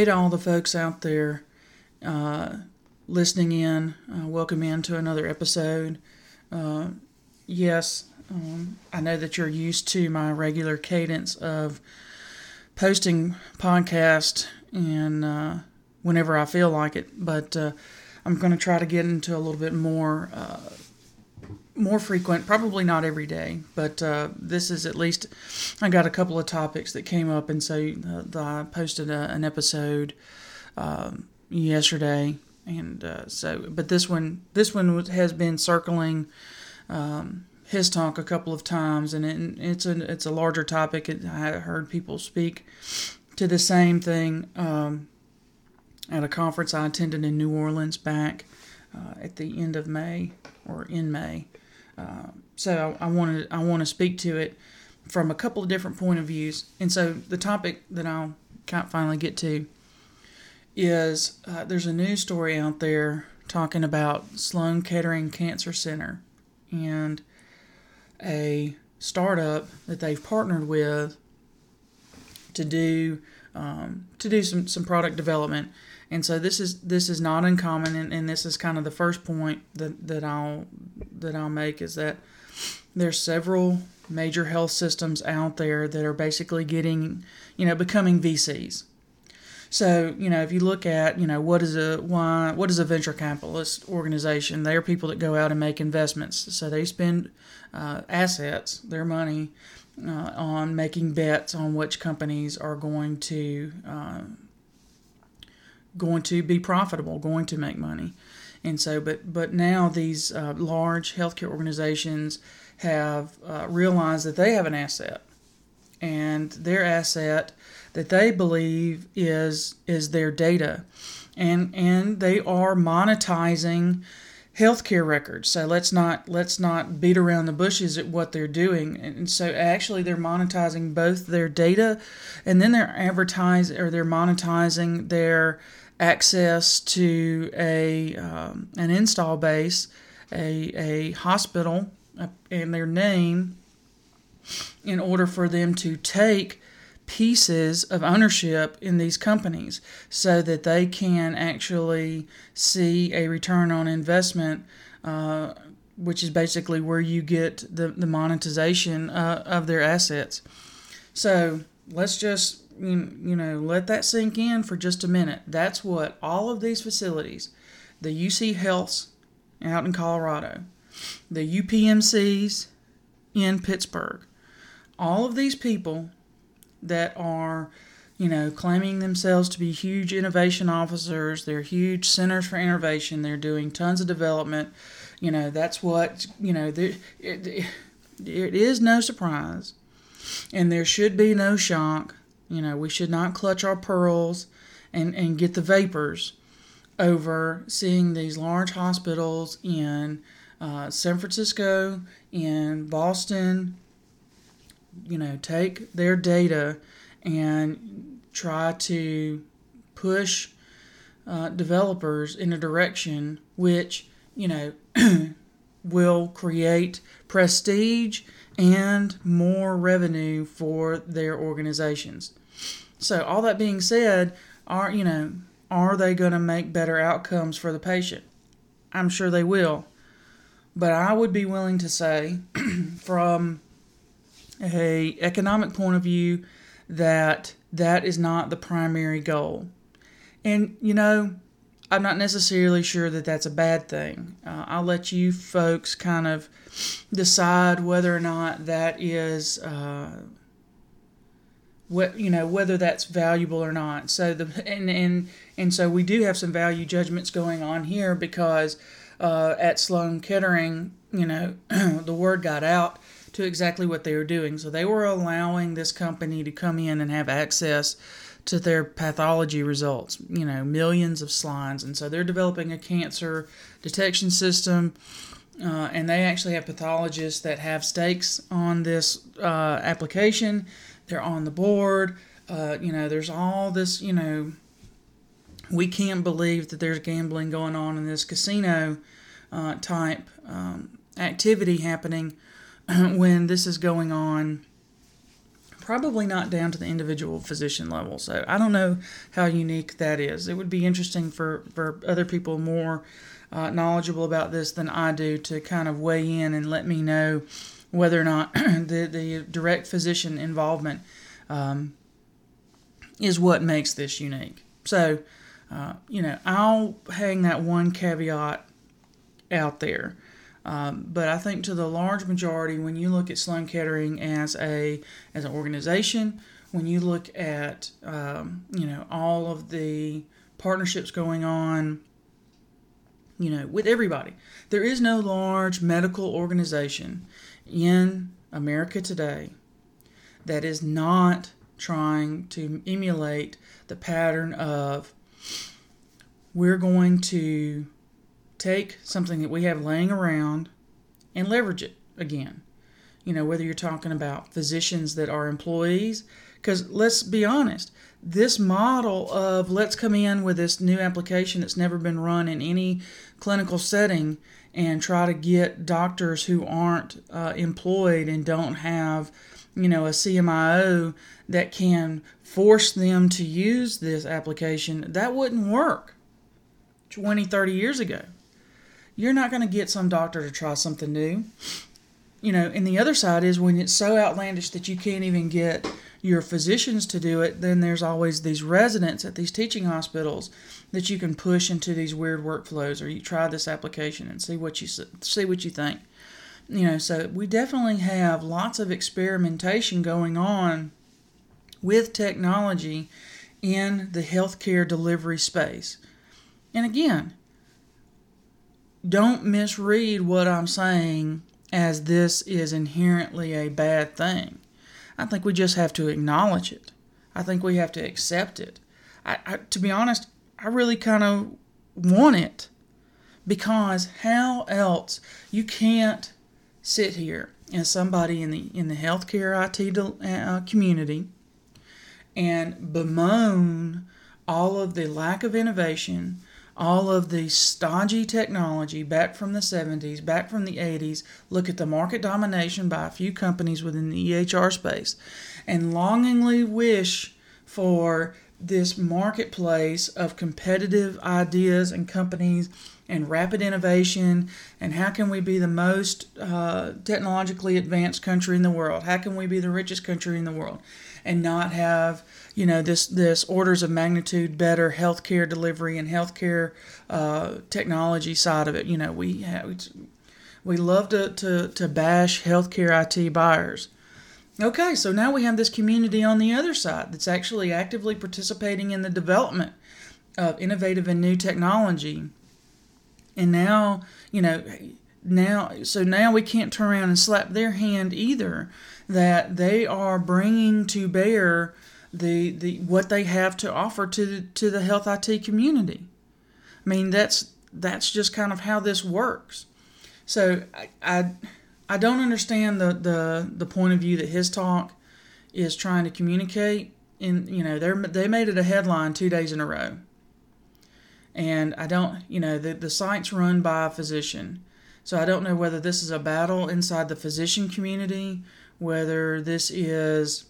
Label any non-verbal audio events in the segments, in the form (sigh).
Hey to all the folks out there uh, listening in. Uh, welcome in to another episode. Uh, yes, um, I know that you're used to my regular cadence of posting podcast and uh, whenever I feel like it, but uh, I'm going to try to get into a little bit more uh, more frequent, probably not every day, but uh, this is at least. I got a couple of topics that came up, and so uh, I posted a, an episode um, yesterday, and uh, so. But this one, this one has been circling um, HIStalk a couple of times, and it, it's a it's a larger topic. It, I heard people speak to the same thing um, at a conference I attended in New Orleans back uh, at the end of May or in May. Uh, so I, I wanted I want to speak to it from a couple of different point of views. And so the topic that I'll can't finally get to is uh, there's a news story out there talking about Sloan Kettering Cancer Center and a startup that they've partnered with to do um, to do some, some product development. And so this is this is not uncommon, and, and this is kind of the first point that, that I'll that I'll make is that there's several major health systems out there that are basically getting, you know, becoming VCs. So, you know, if you look at, you know, what is a why what is a venture capitalist organization? They are people that go out and make investments. So they spend uh, assets, their money, uh, on making bets on which companies are going to uh, going to be profitable, going to make money. And so, but but now these uh, large healthcare organizations have uh, realized that they have an asset, and their asset that they believe is is their data, and and they are monetizing healthcare records. So let's not let's not beat around the bushes at what they're doing. And so actually they're monetizing both their data and then they're advertising or they're monetizing their access to a um, an install base, a a hospital, uh, and their name, in order for them to take pieces of ownership in these companies so that they can actually see a return on investment, uh, which is basically where you get the, the monetization uh, of their assets. So let's just you you know, let that sink in for just a minute. That's what all of these facilities, the UC Healths out in Colorado, the UPMCs in Pittsburgh, all of these people that are, you know, claiming themselves to be huge innovation officers, they're huge centers for innovation, they're doing tons of development. You know, that's what, you know, it, it, it is no surprise and there should be no shock you know, we should not clutch our pearls and, and get the vapors over seeing these large hospitals in uh, San Francisco, in Boston, you know, take their data and try to push uh, developers in a direction which, you know, (clears throat) will create prestige and more revenue for their organizations. So all that being said, are you know, are they going to make better outcomes for the patient? I'm sure they will. But I would be willing to say (clears throat) from a economic point of view that that is not the primary goal. And you know, I'm not necessarily sure that that's a bad thing. Uh, I'll let you folks kind of decide whether or not that is uh, what you know whether that's valuable or not. So the and and and so we do have some value judgments going on here because uh, at Sloan Kettering, you know, (clears throat) the word got out to exactly what they were doing. So they were allowing this company to come in and have access to their pathology results, you know, millions of slides. And so they're developing a cancer detection system. Uh, and they actually have pathologists that have stakes on this uh, application they're on the board. Uh, you know, there's all this, you know, we can't believe that there's gambling going on in this casino uh, type um, activity happening (clears throat) when this is going on probably not down to the individual physician level. So I don't know how unique that is. It would be interesting for, for other people more uh, knowledgeable about this than I do to kind of weigh in and let me know whether or not (clears throat) the, the direct physician involvement um, is what makes this unique. So, uh, you know, I'll hang that one caveat out there. Um, but I think to the large majority, when you look at Sloan Kettering as a as an organization, when you look at um, you know all of the partnerships going on, you know with everybody, there is no large medical organization in America today that is not trying to emulate the pattern of we're going to take something that we have laying around and leverage it again. You know, whether you're talking about physicians that are employees, because let's be honest, this model of let's come in with this new application that's never been run in any clinical setting and try to get doctors who aren't uh, employed and don't have, you know, a CMIO that can force them to use this application, that wouldn't work 20, 30 years ago you're not going to get some doctor to try something new. You know, and the other side is when it's so outlandish that you can't even get your physicians to do it, then there's always these residents at these teaching hospitals that you can push into these weird workflows or you try this application and see what you see what you think. You know, so we definitely have lots of experimentation going on with technology in the healthcare delivery space. And again, don't misread what I'm saying as this is inherently a bad thing. I think we just have to acknowledge it. I think we have to accept it. I, I, to be honest, I really kind of want it because how else you can't sit here as somebody in the in the healthcare IT uh, community and bemoan all of the lack of innovation, all of the stodgy technology back from the 70s, back from the 80s, look at the market domination by a few companies within the EHR space, and longingly wish for this marketplace of competitive ideas and companies and rapid innovation. And how can we be the most uh, technologically advanced country in the world? How can we be the richest country in the world and not have you know this this orders of magnitude better healthcare delivery and healthcare uh, technology side of it. You know we have, we love to, to to bash healthcare IT buyers. Okay, so now we have this community on the other side that's actually actively participating in the development of innovative and new technology. And now, you know, now so now we can't turn around and slap their hand either that they are bringing to bear the the what they have to offer to the, to the health IT community. I mean that's that's just kind of how this works. So I I, I don't understand the, the the point of view that HIStalk is trying to communicate. In you know they they made it a headline two days in a row. And I don't you know the the site's run by a physician. So I don't know whether this is a battle inside the physician community, whether this is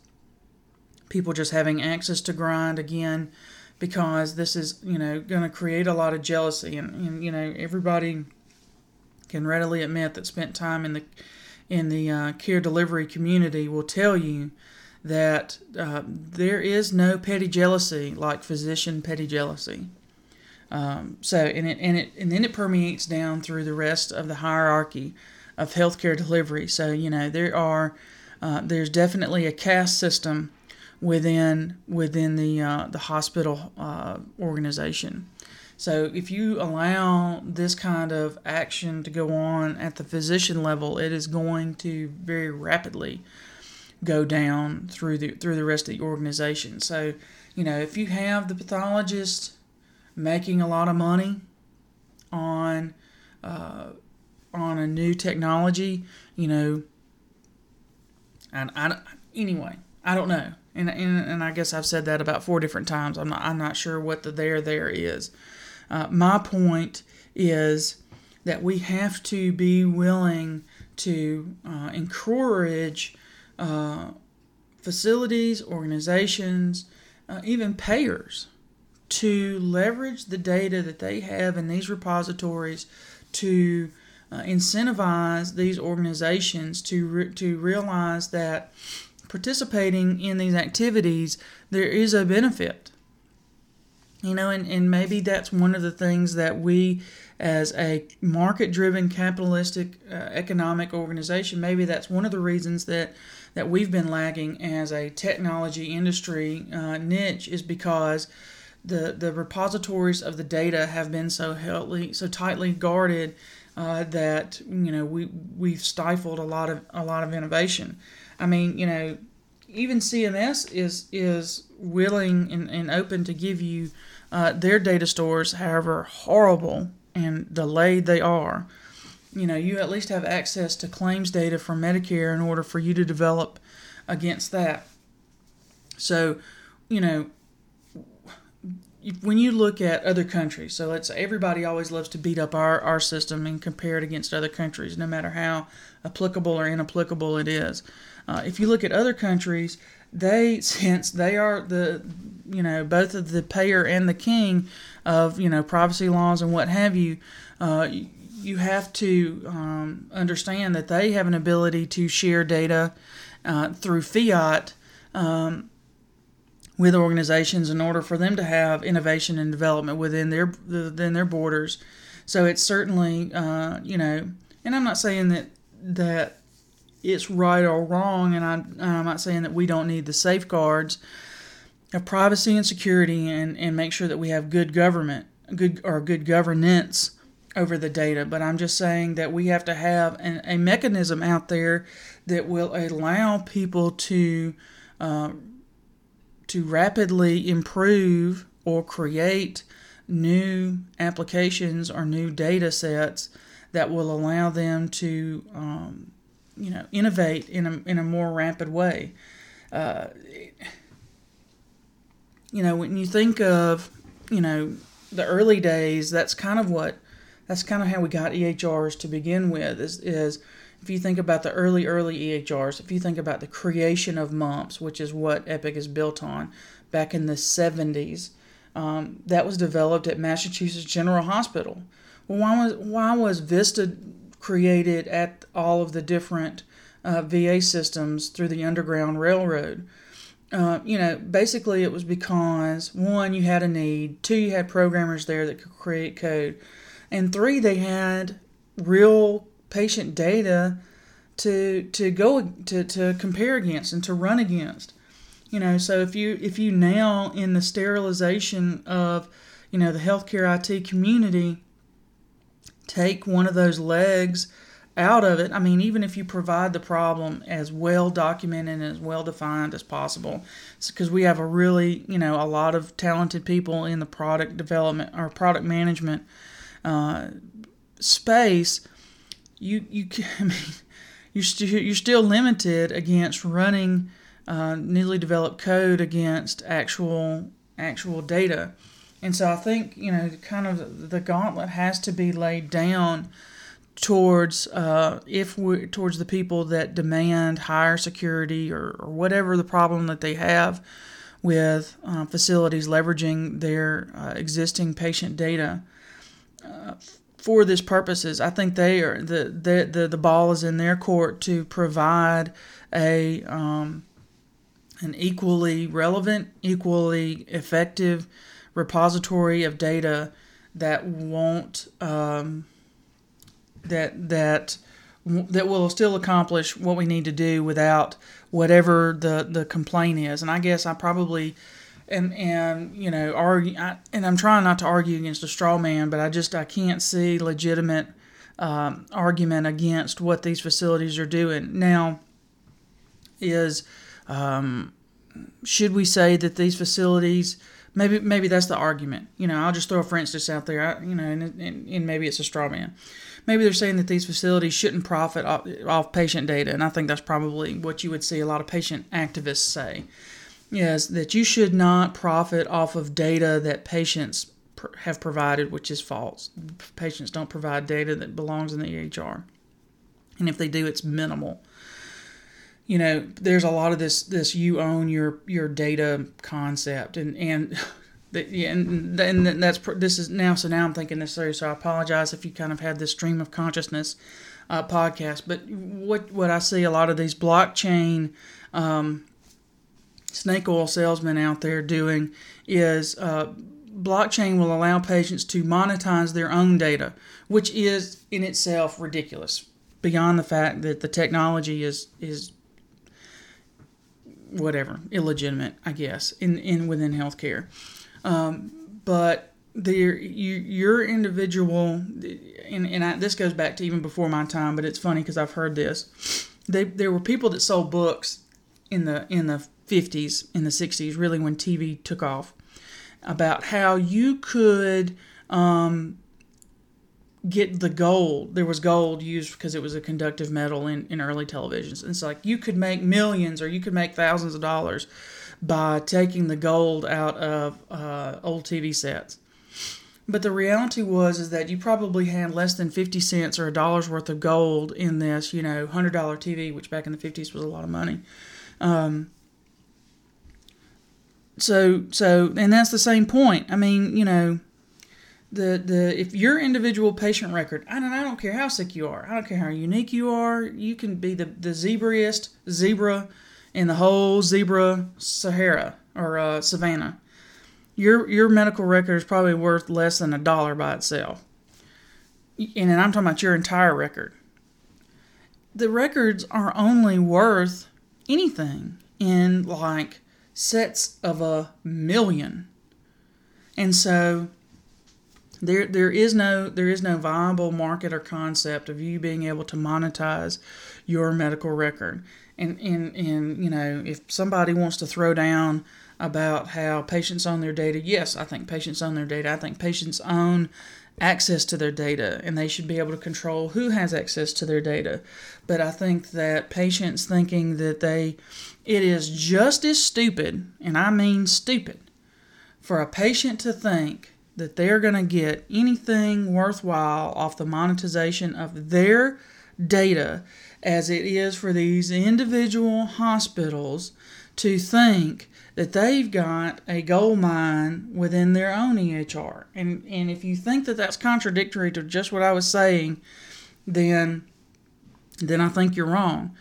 people just having access to grind again because this is you know going to create a lot of jealousy and, and you know everybody can readily admit that spent time in the in the uh, care delivery community will tell you that uh, there is no petty jealousy like physician petty jealousy. Um, so and it and it and then it permeates down through the rest of the hierarchy of healthcare delivery. So you know there are uh, there's definitely a caste system within within the uh, the hospital uh, organization. So if you allow this kind of action to go on at the physician level, it is going to very rapidly go down through the through the rest of the organization. So, you know, if you have the pathologist making a lot of money on uh, on a new technology, you know, and I anyway, I don't know and, and and I guess I've said that about four different times. I'm not I'm not sure what the there there is. Uh, my point is that we have to be willing to uh, encourage uh, facilities, organizations, uh, even payers to leverage the data that they have in these repositories to uh, incentivize these organizations to re- to realize that participating in these activities there is a benefit. You know and, and maybe that's one of the things that we as a market driven capitalistic uh, economic organization maybe that's one of the reasons that that we've been lagging as a technology industry uh, niche is because the the repositories of the data have been so healthy, so tightly guarded uh, that you know we we've stifled a lot of a lot of innovation. I mean, you know, even CMS is is willing and, and open to give you uh, their data stores, however horrible and delayed they are. You know, you at least have access to claims data from Medicare in order for you to develop against that. So, you know, when you look at other countries, so let's everybody always loves to beat up our, our system and compare it against other countries, no matter how applicable or inapplicable it is. Uh, if you look at other countries, they (laughs) since they are the you know both of the payer and the king of you know privacy laws and what have you, uh, you have to um, understand that they have an ability to share data uh, through fiat. Um, with organizations in order for them to have innovation and development within their within their borders. So it's certainly uh, you know, and I'm not saying that that it's right or wrong, and I'm, I'm not saying that we don't need the safeguards of privacy and security, and, and make sure that we have good government, good or good governance over the data. But I'm just saying that we have to have an, a mechanism out there that will allow people to uh, to rapidly improve or create new applications or new data sets that will allow them to um, you know innovate in a, in a more rapid way. Uh, you know when you think of you know the early days that's kind of what that's kind of how we got EHRs to begin with is, is if you think about the early, early EHRs, if you think about the creation of MUMPS, which is what Epic is built on, back in the 70s, um, that was developed at Massachusetts General Hospital. Well, why was why was Vista created at all of the different uh, VA systems through the Underground Railroad? Uh, you know, basically it was because one, you had a need, two, you had programmers there that could create code, and three, they had real patient data to to go to, to compare against and to run against. You know so if you if you now in the sterilization of you know the healthcare IT community take one of those legs out of it I mean even if you provide the problem as well documented and as well defined as possible because we have a really you know a lot of talented people in the product development or product management uh, space you you (laughs) I mean you're still you're still limited against running uh, newly developed code against actual actual data, and so I think you know kind of the gauntlet has to be laid down towards uh, if we towards the people that demand higher security or, or whatever the problem that they have with uh, facilities leveraging their uh, existing patient data. Uh, for this purposes. I think they are the the the, the ball is in their court to provide a um, an equally relevant, equally effective repository of data that won't um, that that that will still accomplish what we need to do without whatever the the complaint is. And I guess I probably and and you know argue I, and I'm trying not to argue against a straw man, but I just I can't see legitimate um, argument against what these facilities are doing. Now. Is um, should we say that these facilities maybe maybe that's the argument. You know i'll just throw a for instance out there. I, you know and, and, and, maybe it's a straw man. Maybe they're saying that these facilities shouldn't profit off, off patient data and i think that's probably what you would see a lot of patient activists say is that you should not profit off of data that patients have provided, which is false. Patients don't provide data that belongs in the EHR. And if they do, it's minimal. you know, there's a lot of this this you own your your data concept, and and. (laughs) yeah And, and that's this is now so now I'm thinking this through so I apologize if you kind of had this stream of consciousness uh, podcast but what what I see a lot of these blockchain um, snake oil salesmen out there doing is uh, blockchain will allow patients to monetize their own data, which is in itself ridiculous. Beyond the fact that the technology is is whatever illegitimate, I guess, in in within healthcare. Um, but there, you, your individual, and and I, this goes back to even before my time, but it's funny because I've heard this. They, there were people that sold books in the in the 50s, in the 60s, really when TV took off, about how you could um, get the gold. There was gold used because it was a conductive metal in, in early televisions. And it's like you could make millions or you could make thousands of dollars by taking the gold out of uh, old TV sets. But the reality was is that you probably had less than 50 cents or a dollar's worth of gold in this, you know, $100 TV, which back in the 50s was a lot of money. Um, so so and that's the same point. I mean, you know, the the if your individual patient record, I don't I don't care how sick you are, I don't care how unique you are, you can be the the zebriest zebra in the whole zebra Sahara or uh, savannah. Your your medical record is probably worth less than a dollar by itself. And I'm talking about your entire record. The records are only worth anything in like sets of a million. And so there there is no there is no viable market or concept of you being able to monetize your medical record. And and, and you know, if somebody wants to throw down about how patients own their data, yes, I think patients own their data. I think patients own access to their data and they should be able to control who has access to their data. But I think that patients thinking that they it is just as stupid, and I mean stupid, for a patient to think that they're going to get anything worthwhile off the monetization of their data as it is for these individual hospitals to think that they've got a gold mine within their own EHR. And, and if you think that that's contradictory to just what I was saying, then, then I think you're wrong.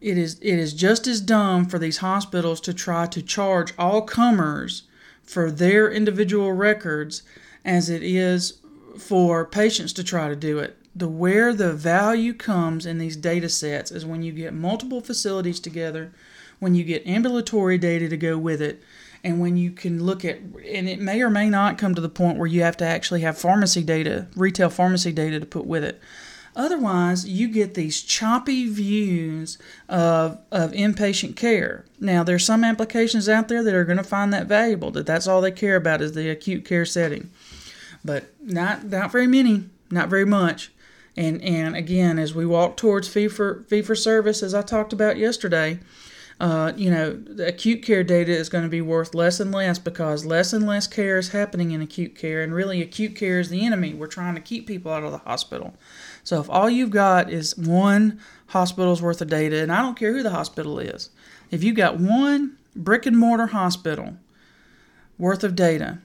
It is, it is just as dumb for these hospitals to try to charge all comers for their individual records as it is for patients to try to do it. The where the value comes in these data sets is when you get multiple facilities together when you get ambulatory data to go with it, and when you can look at, and it may or may not come to the point where you have to actually have pharmacy data, retail pharmacy data to put with it. Otherwise, you get these choppy views of, of inpatient care. Now, there's some applications out there that are going to find that valuable, that that's all they care about is the acute care setting. But not, not very many, not very much. And, and again, as we walk towards fee for, fee for service, as I talked about yesterday, uh, you know, the acute care data is going to be worth less and less because less and less care is happening in acute care, and really, acute care is the enemy. We're trying to keep people out of the hospital. So, if all you've got is one hospital's worth of data, and I don't care who the hospital is, if you've got one brick and mortar hospital worth of data,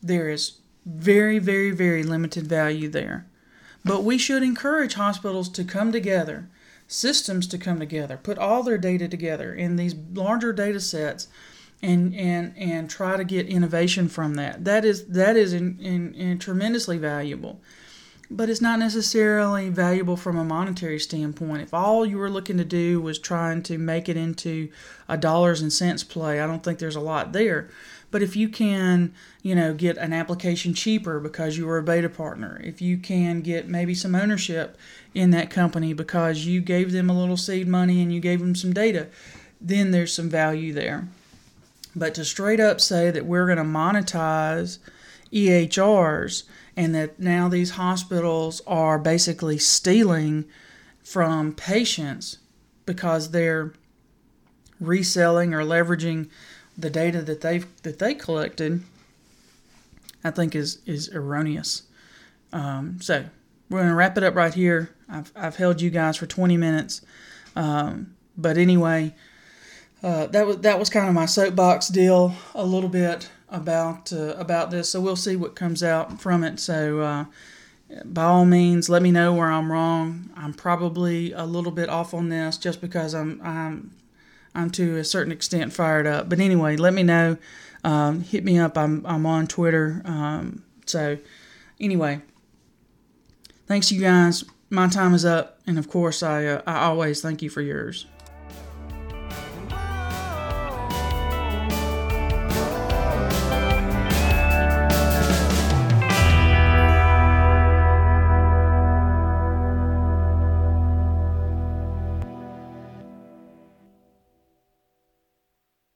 there is very, very, very limited value there. But we should encourage hospitals to come together systems to come together, put all their data together in these larger data sets and and and try to get innovation from that. That is that is in, in, in tremendously valuable. But it's not necessarily valuable from a monetary standpoint. If all you were looking to do was trying to make it into a dollars and cents play, I don't think there's a lot there. But if you can, you know, get an application cheaper because you were a beta partner, if you can get maybe some ownership in that company because you gave them a little seed money and you gave them some data, then there's some value there. But to straight up say that we're going to monetize EHRs and that now these hospitals are basically stealing from patients because they're reselling or leveraging the data that they've that they collected, I think is is erroneous. Um, so we're going to wrap it up right here. I've, I've held you guys for 20 minutes. Um, but anyway, uh, that was that was kind of my soapbox deal a little bit about uh, about this. So we'll see what comes out from it. So uh, by all means, let me know where I'm wrong. I'm probably a little bit off on this just because I'm I'm I'm to a certain extent fired up. But anyway, let me know. Um, hit me up. I'm I'm on Twitter. Um, so anyway, thanks you guys. My time is up, and of course, I uh, I always thank you for yours.